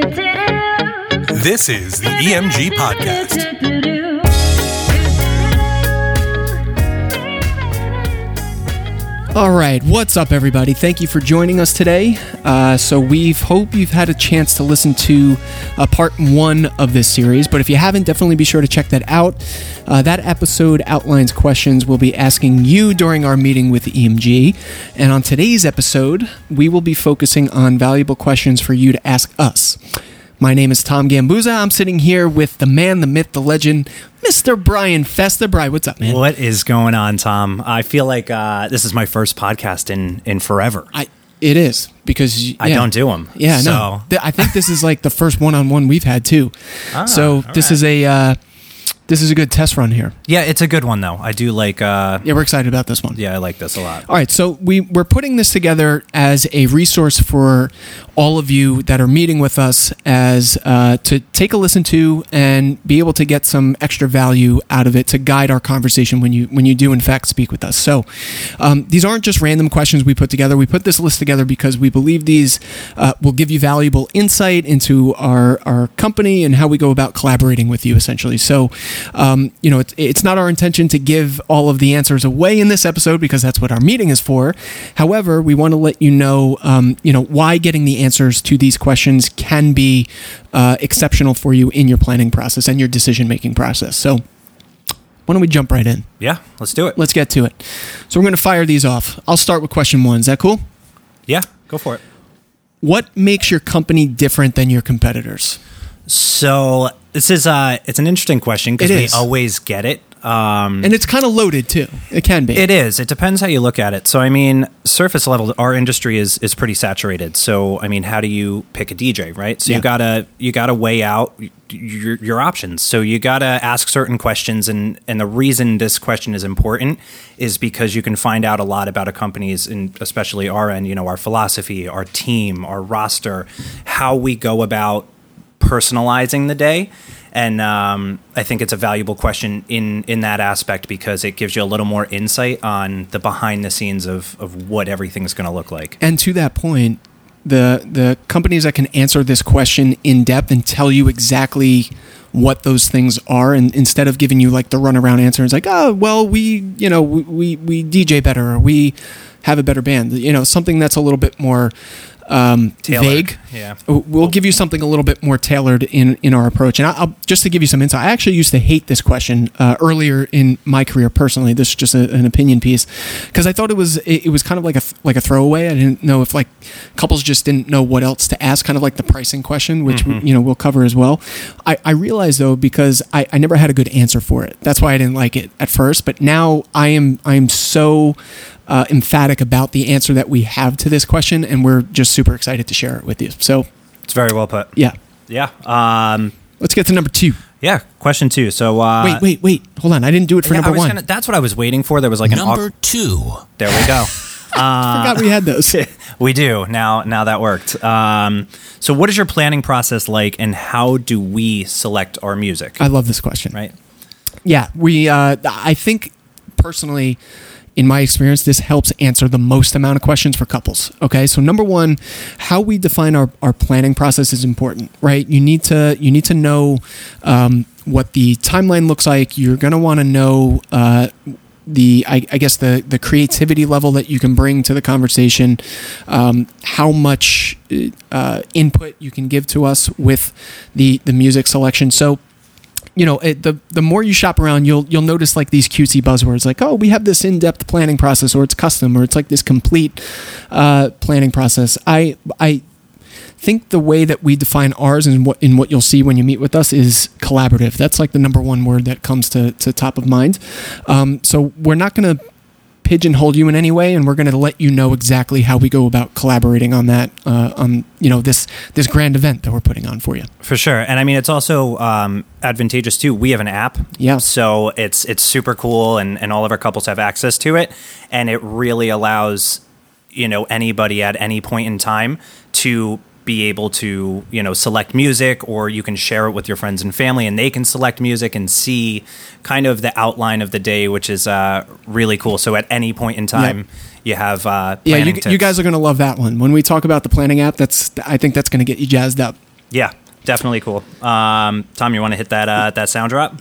This is the EMG Podcast. All right, what's up, everybody? Thank you for joining us today. Uh, so we hope you've had a chance to listen to uh, part one of this series. But if you haven't, definitely be sure to check that out. Uh, that episode outlines questions we'll be asking you during our meeting with EMG. And on today's episode, we will be focusing on valuable questions for you to ask us. My name is Tom Gambuzza. I'm sitting here with the man, the myth, the legend, Mr. Bryan Festa. Bryan, what's up, man? What is going on, Tom? I feel like uh, this is my first podcast in in forever. I it is because I don't do them. Yeah, so- no. I think this is like the first one-on-one we've had too. Ah, so this is a uh, this is a good test run here. Yeah, it's a good one though. I do like. Uh, Yeah, we're excited about this one. yeah, I like this a lot. All right, so we we're putting this together as a resource for all of you that are meeting with us, as uh, to take a listen to and be able to get some extra value out of it to guide our conversation when you when you do in fact speak with us. So um, these aren't just random questions we put together. We put this list together because we believe these uh, will give you valuable insight into our our company and how we go about collaborating with you, essentially. So um, you know, it's, it's not our intention to give all of the answers away in this episode because that's what our meeting is for. However, we want to let you know, um, you know, why getting the answers to these questions can be uh, exceptional for you in your planning process and your decision making process. So, why don't we jump right in? Yeah, let's do it. Let's get to it. So, we're going to fire these off. I'll start with question one. Is that cool? Yeah, go for it. What makes your company different than your competitors? So this is uh, it's an interesting question because we is. always get it. Um, And it's kind of loaded too. It can be. It is. It depends how you look at it. So, I mean, surface level, our industry is is pretty saturated. So, I mean, how do you pick a DJ, right? So Yeah. you gotta you gotta weigh out your your options. So you gotta ask certain questions, and and the reason this question is important is because you can find out a lot about a company's, and especially our end, you know, our philosophy, our team, our roster, how we go about personalizing the day and um, I think it's a valuable question in in that aspect because it gives you a little more insight on the behind the scenes of of what everything's going to look like. And to that point, the the companies that can answer this question in depth and tell you exactly what those things are, and instead of giving you like the runaround answer, it's like, oh, well, we you know we we, we DJ better, or we have a better band, you know, something that's a little bit more um, vague. yeah. We'll give you something a little bit more tailored in in our approach. And I'll, just to give you some insight, I actually used to hate this question uh, earlier in my career personally. This is just a, an opinion piece because I thought it was it, it was kind of like a like a throwaway. I didn't know if like couples just didn't know what else to ask, kind of like the pricing question, which you know we'll cover as well. I, I realized though because I, I never had a good answer for it. That's why I didn't like it at first. But now I am I am so uh, emphatic about the answer that we have to this question, and we're just super excited to share it with you. So, It's very well put. yeah, Yeah. Um, let's get to number two. yeah. Question two. So uh, wait, wait, wait. Hold on. I didn't do it for yeah, I number was one. gonna- that's what I was waiting for. There was like an Number awk- two. there we go. I forgot we had those. we do now. Now that worked. Um, so, what is your planning process like, and how do we select our music? I love this question. right. Yeah, we. Uh, I think personally, in my experience, this helps answer the most amount of questions for couples. Okay, so number one, how we define our, our planning process is important, right? You need to you need to know um, what the timeline looks like. You're gonna want to know. Uh, the I, I guess the the creativity level that you can bring to the conversation, um, how much uh, input you can give to us with the the music selection. So you know, it, the the more you shop around, you'll you'll notice like these cutesy buzzwords, like oh, we have this in depth planning process, or it's custom, or it's like this complete uh, planning process. I I think the way that we define ours and what in what you'll see when you meet with us is collaborative. That's like the number one word that comes to to top of mind. Um, so we're not going to pigeonhole you in any way, and we're going to let you know exactly how we go about collaborating on that uh, on you know this this grand event that we're putting on for you. For sure, and I mean it's also um, advantageous too. We have an app, Yeah. So it's it's super cool, and and all of our couples have access to it, and it really allows you know anybody at any point in time to be able to you know select music or you can share it with your friends and family and they can select music and see kind of the outline of the day which is uh, really cool so at any point in time you have uh, Yeah, planning you, you tips. guys are going to love that one. When we talk about the planning app, that's I think that's going to get you jazzed up. Yeah, definitely cool. Um, Tom, you want to hit that uh, that sound drop?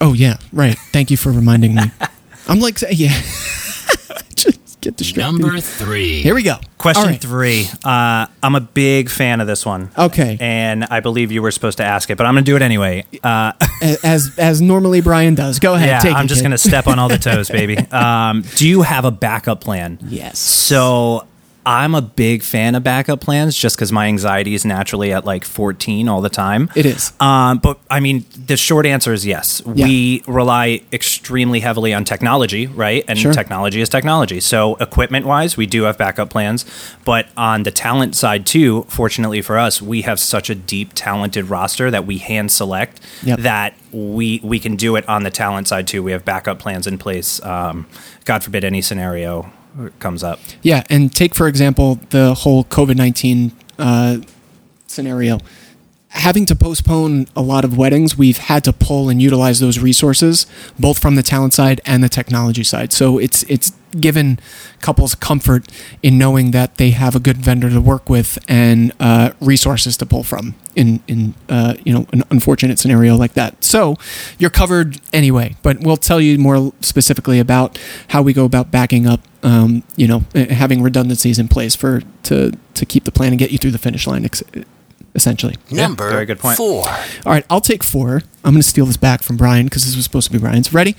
Oh yeah, right. Thank you for reminding me. I'm like, yeah. Just get distracted. Number three. Here we go. Question right. three. Uh, I'm a big fan of this one. Okay. And I believe you were supposed to ask it, but I'm going to do it anyway. Uh, As as normally Bryan does. Go ahead. yeah, I'm it, just going to step on all the toes, baby. Um, do you have a backup plan? Yes. So I'm a big fan of backup plans just because my anxiety is naturally at like 14 all the time. It is. Um, but I mean, the short answer is yes. We rely extremely heavily on technology, right? And Sure. technology is technology. So, equipment wise, we do have backup plans. But on the talent side, too, fortunately for us, we have such a deep, talented roster that we hand select Yep. that we we can do it on the talent side, too. We have backup plans in place. Um, God forbid any scenario comes up. Yeah, and take for example the whole COVID nineteen uh, scenario. Having to postpone a lot of weddings, we've had to pull and utilize those resources, both from the talent side and the technology side. So it's it's given couples comfort in knowing that they have a good vendor to work with and uh, resources to pull from in in uh, you know an unfortunate scenario like that. So you're covered anyway, but we'll tell you more specifically about how we go about backing up. Um, you know, uh, having redundancies in place for to to keep the plan and get you through the finish line. Ex- essentially. Number very good point. four. All right, I'll take four. I'm going to steal this back from Bryan because this was supposed to be Bryan's. Ready?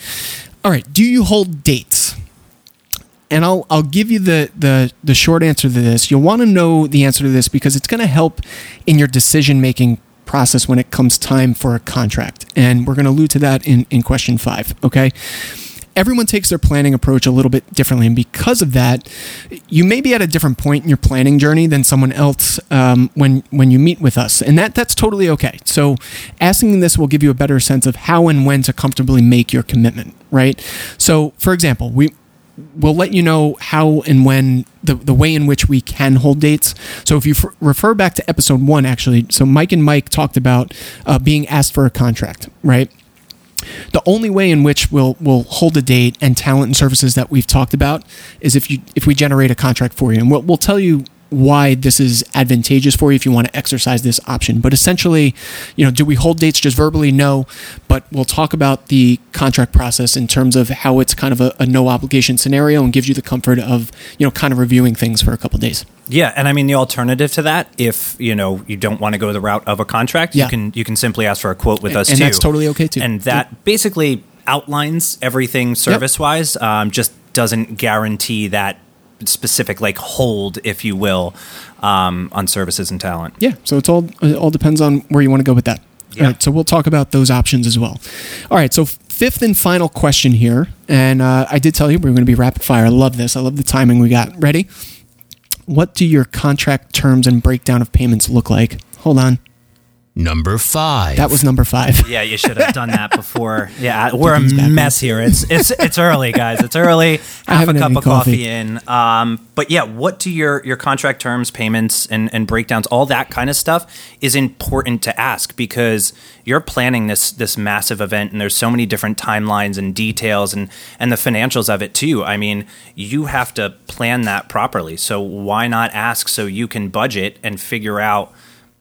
All right. Do you hold dates? And I'll I'll give you the the the short answer to this. You'll want to know the answer to this because it's going to help in your decision making process when it comes time for a contract. And we're going to allude to that in in question five. Okay. Everyone takes their planning approach a little bit differently, and because of that, you may be at a different point in your planning journey than someone else um, when when you meet with us, and that that's totally okay. So, asking this will give you a better sense of how and when to comfortably make your commitment. Right. So, for example, we we'll let you know how and when the, the way in which we can hold dates. So if you f- refer back to episode one, actually, so Mike and Mike talked about uh, being asked for a contract, right? The only way in which we'll we'll hold a date and talent and services that we've talked about is if you if we generate a contract for you, and we'll we'll tell you why this is advantageous for you if you want to exercise this option. But essentially, you know, do we hold dates just verbally? No, but we'll talk about the contract process in terms of how it's kind of a, a no obligation scenario and gives you the comfort of you know kind of reviewing things for a couple days. Yeah, and I mean the alternative to that, if you know you don't want to go the route of a contract, Yeah. you can you can simply ask for a quote with us And too, that's totally okay, too. And that basically outlines everything service wise, um, just doesn't guarantee that specific like hold, if you will, um, on services and talent. Yeah, so it's all it all depends on where you want to go with that. Yeah. All right, so we'll talk about those options as well. All right, so fifth and final question here, and uh, I did tell you we are going to be rapid fire. I love this. I love the timing we got. Ready? What do your contract terms and breakdown of payments look like? Hold on, Number five. that was number five. Yeah, you should have done that before. Yeah, we're a mess here. It's it's it's early, guys. It's early. Half a haven't had cup any of coffee. coffee. in. Um, but yeah, what do your your contract terms, payments, and and breakdowns, all that kind of stuff is important to ask because you're planning this this massive event, and there's so many different timelines and details, and and the financials of it too. I mean, you have to plan that properly. So why not ask so you can budget and figure out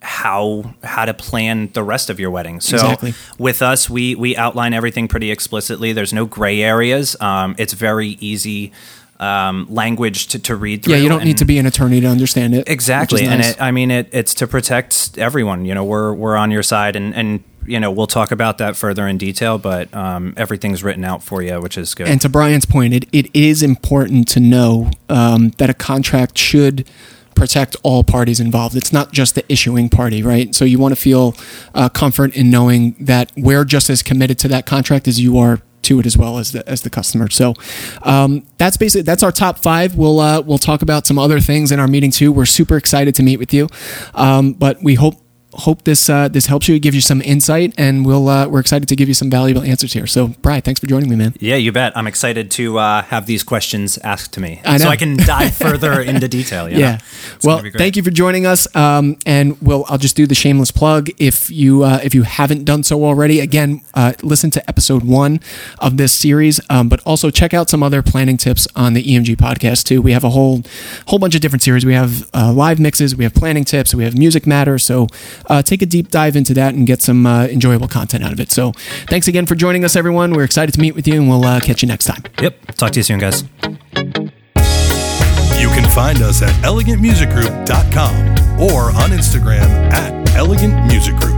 how how to plan the rest of your wedding. So Exactly. with us, we we outline everything pretty explicitly. There's no gray areas. Um, it's very easy um, language to, to read through. Yeah, you don't need to be an attorney to understand it. exactly, is and it, I mean it, it's to protect everyone. You know, we're we're on your side, and and you know we'll talk about that further in detail. But um, everything's written out for you, which is good. And to Bryan's point, it, it is important to know um, that a contract should protect all parties involved. It's not just the issuing party, right? So you want to feel uh, comfort in knowing that we're just as committed to that contract as you are to it as well as the as the customer. So um, that's basically that's our top five. We'll uh, we'll talk about some other things in our meeting too. We're super excited to meet with you, um, but we hope hope this uh, this helps you, give you some insight, and we'll uh, we're excited to give you some valuable answers here. So, Bryan, thanks for joining me, man. yeah, you bet. I'm excited to uh, have these questions asked to me, so. I can dive further into detail. know? Yeah. Well, gonna be great. thank you for joining us. Um, and we'll I'll just do the shameless plug. If you uh, if you haven't done so already, again, uh, listen to episode one of this series. Um, but also check out some other planning tips on the EMG podcast too. We have a whole whole bunch of different series. We have uh, live mixes. We have planning tips. We have music matter. So uh, take a deep dive into that and get some uh, enjoyable content out of it. So thanks again for joining us, everyone. We're excited to meet with you, and we'll uh, catch you next time. Yep. Talk to you soon, guys. You can find us at elegantmusicgroup.com or on Instagram at elegantmusicgroup.